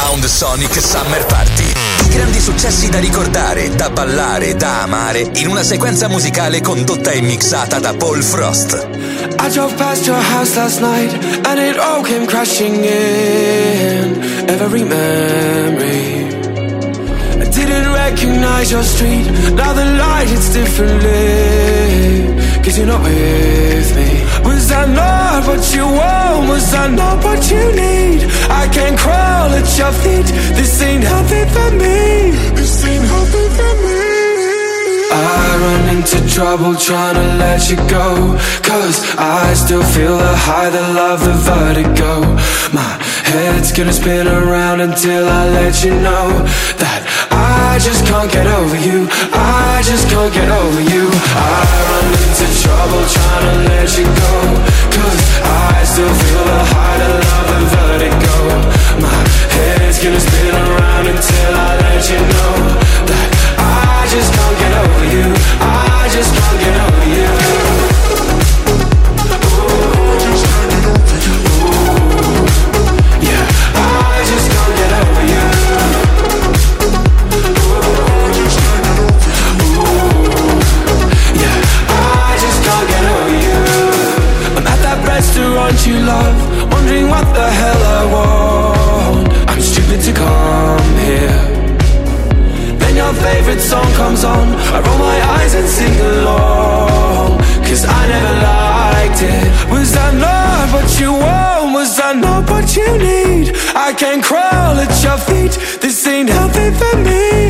Sound Sonic Summer Party. I grandi successi da ricordare, da ballare, da amare in una sequenza musicale condotta e mixata da Paul Frost. I drove past your house last night and it all came crashing in. Every memory. I didn't recognize your street. Now the light hits differently. Cause you're not with me. Was I not what you want? Was that not what you need? I can't crawl at your feet. This ain't healthy for me. This ain't healthy for me. I run into trouble trying to let you go Cause I still feel the high, the love, the vertigo My head's gonna spin around until I let you know That I just can't get over you I just can't get over you I into trouble trying to let you go Cause I still feel the high, of love, and vertigo My head's gonna spin around until I let you know That I just can't get over you. I favorite song comes on I roll my eyes and sing along Cause I never liked it Was I not what you want? Was that not what you need? I can crawl at your feet This ain't healthy for me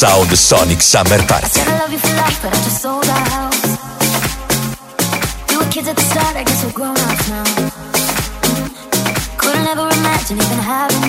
Sound Sonic Summer Party. Kids at the start, I guess we're grown now. Couldn't ever imagine even having.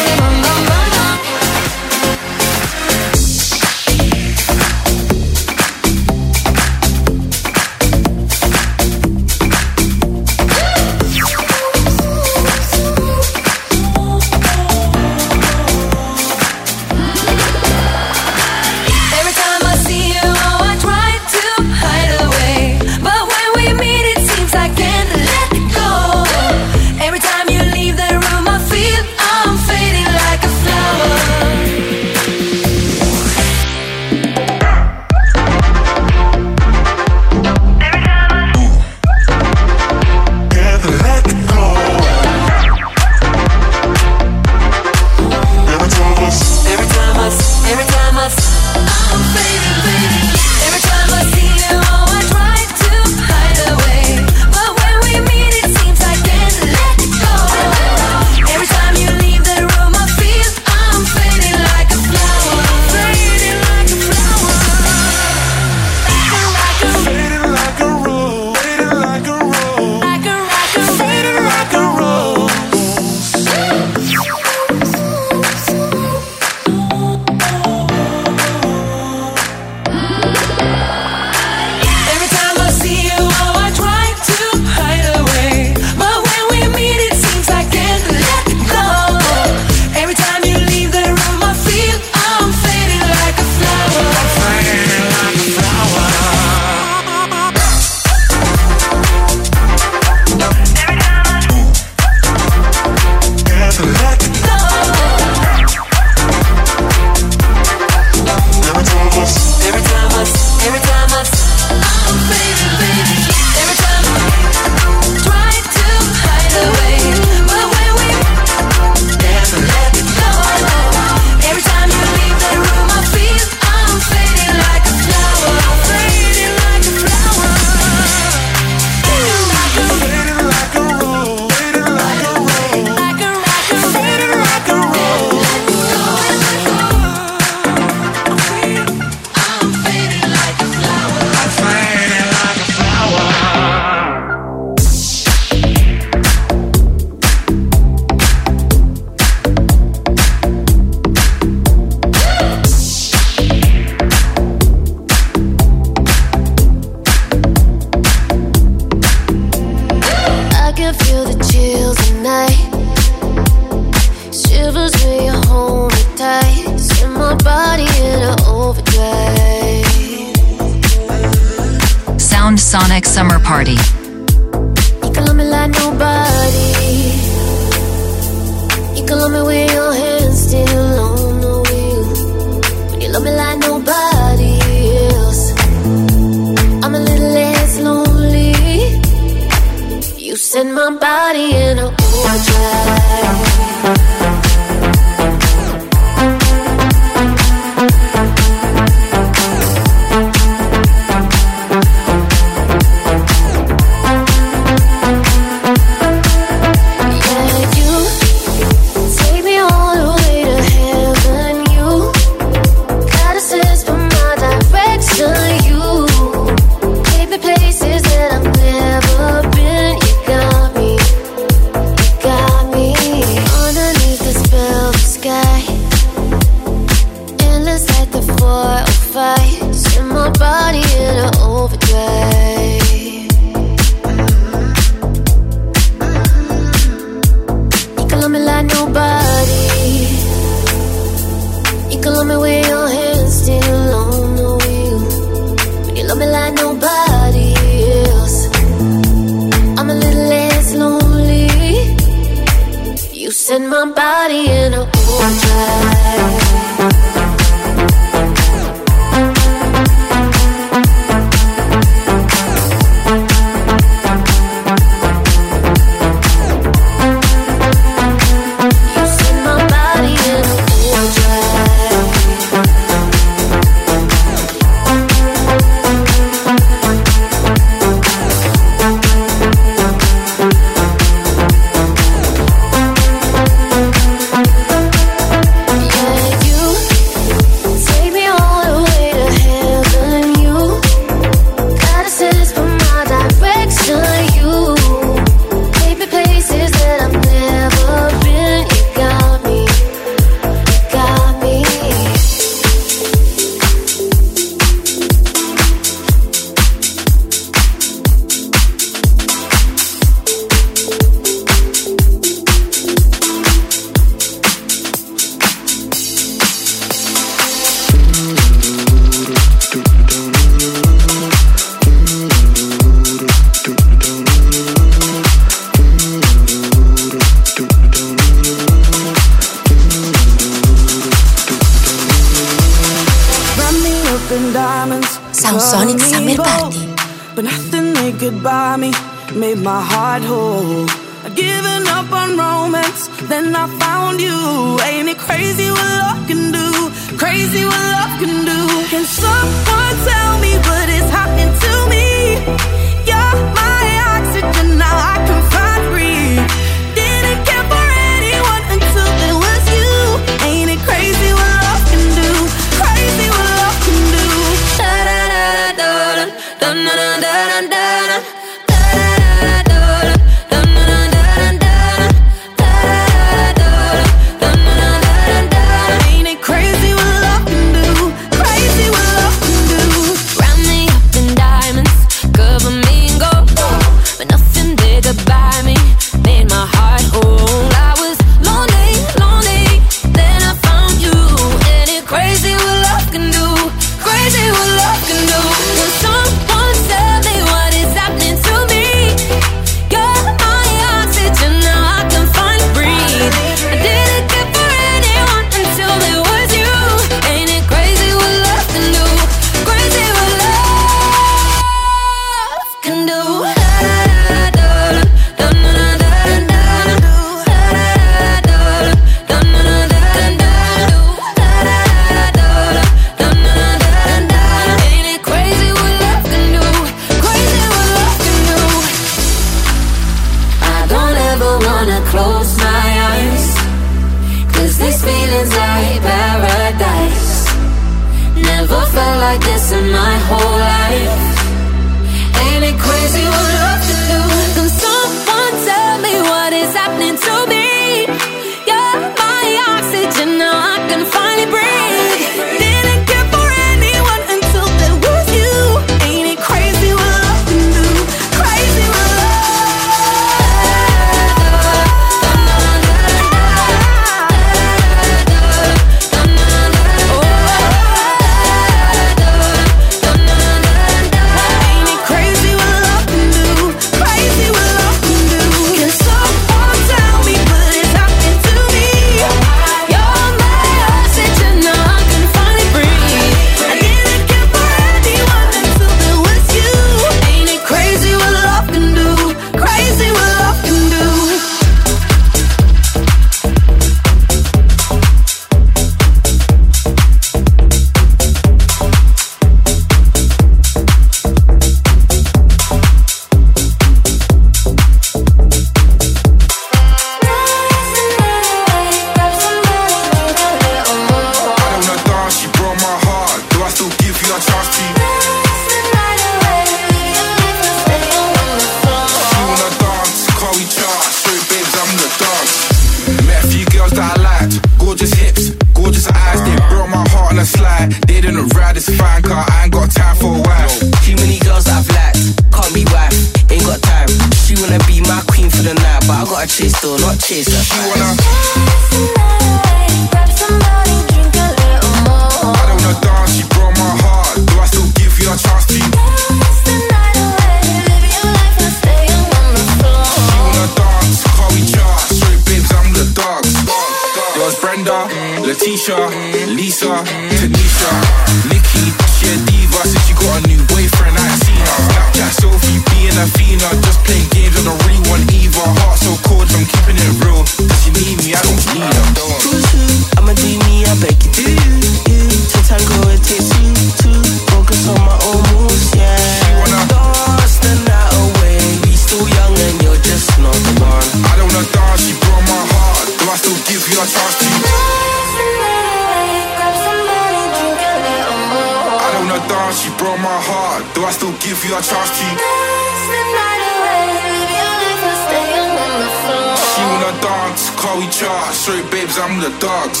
car we charge. Straight babes, I'm the dogs.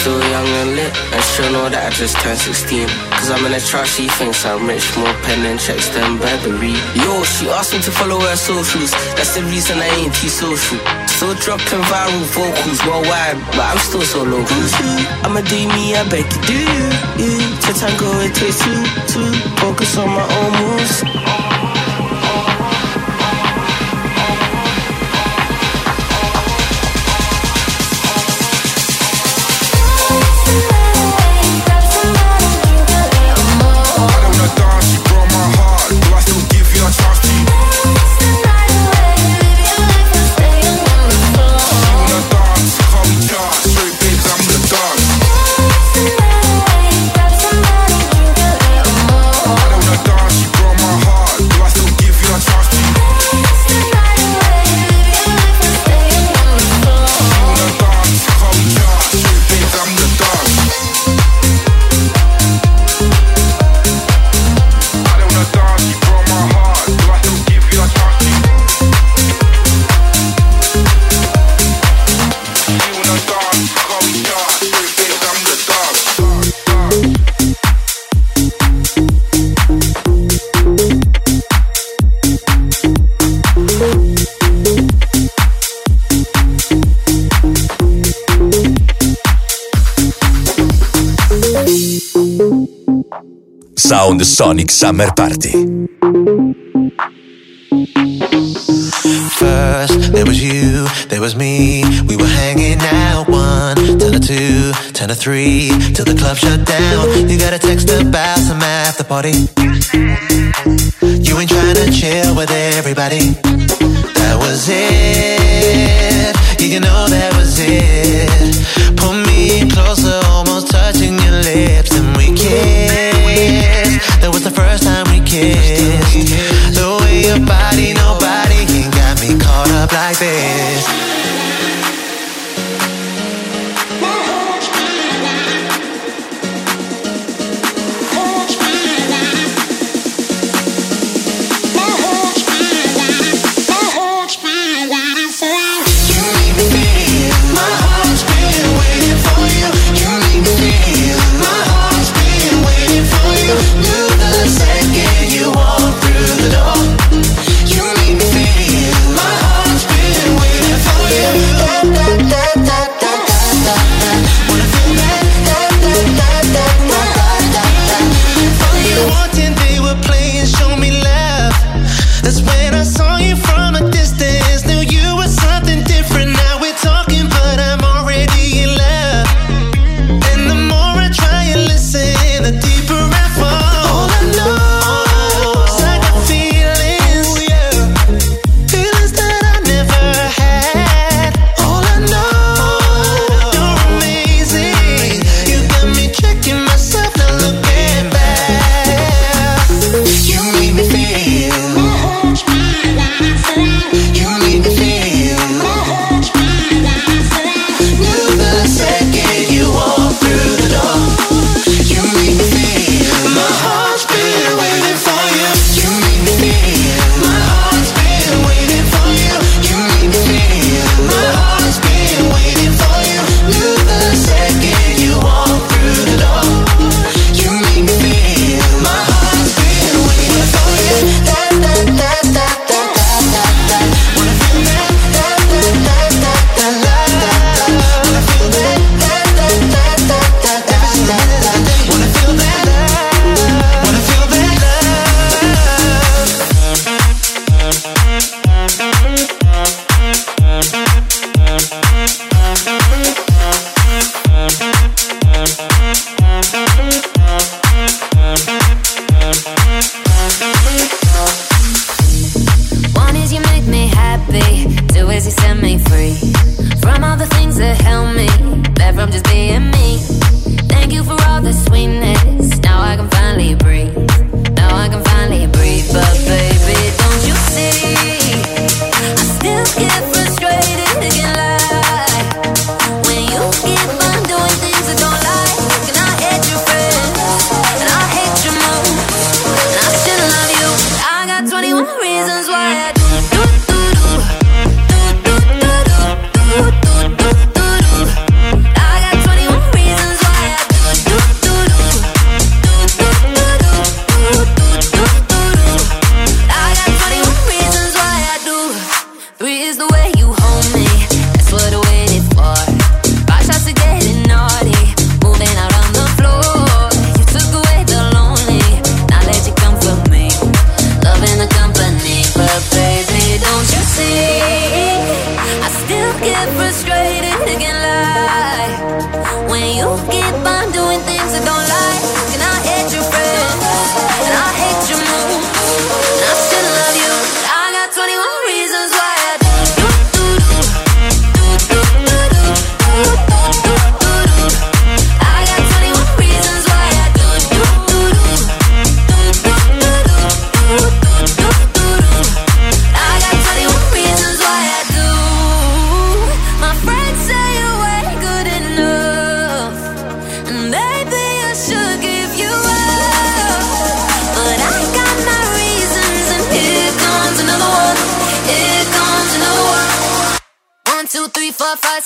Still young and lit, and sure know that I just turned 16. Cause I'm in a trap, she thinks I'm rich, more pen and checks than Burberry. Yo, she asked me to follow her socials, that's the reason I ain't too social. Still dropping viral vocals worldwide, but I'm still so local. I'ma do me, I beg you do. Yeah. To tango, it takes two, two. Focus on my own moves. Sound Sonic Summer Party. First, there was you, there was me. We were hanging out one, ten to two, ten to three, till the club shut down. You got a text about some after party. You ain't trying to chill with everybody. That was it. You know that was it. Pull me closer. get frustrated, you can lie. When you keep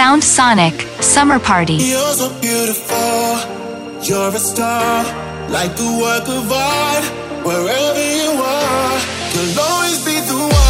Sound Sonic Summer Party. You're so beautiful. You're a star, like the work of art. Wherever you are, you'll always be the one.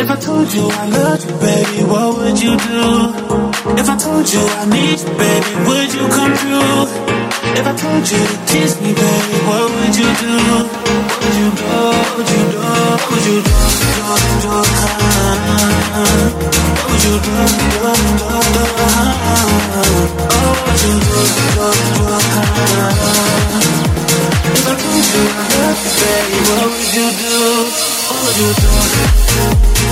If I told you I loved you, baby, what would you do? If I told you I need you, baby, would you come through? If I told you to kiss me, baby, what would you do? What would you do? Would you do? Would you do? Do would you do? What would you do? Oh, do would you do? If I told you I love you, baby, what would you do? What would you do?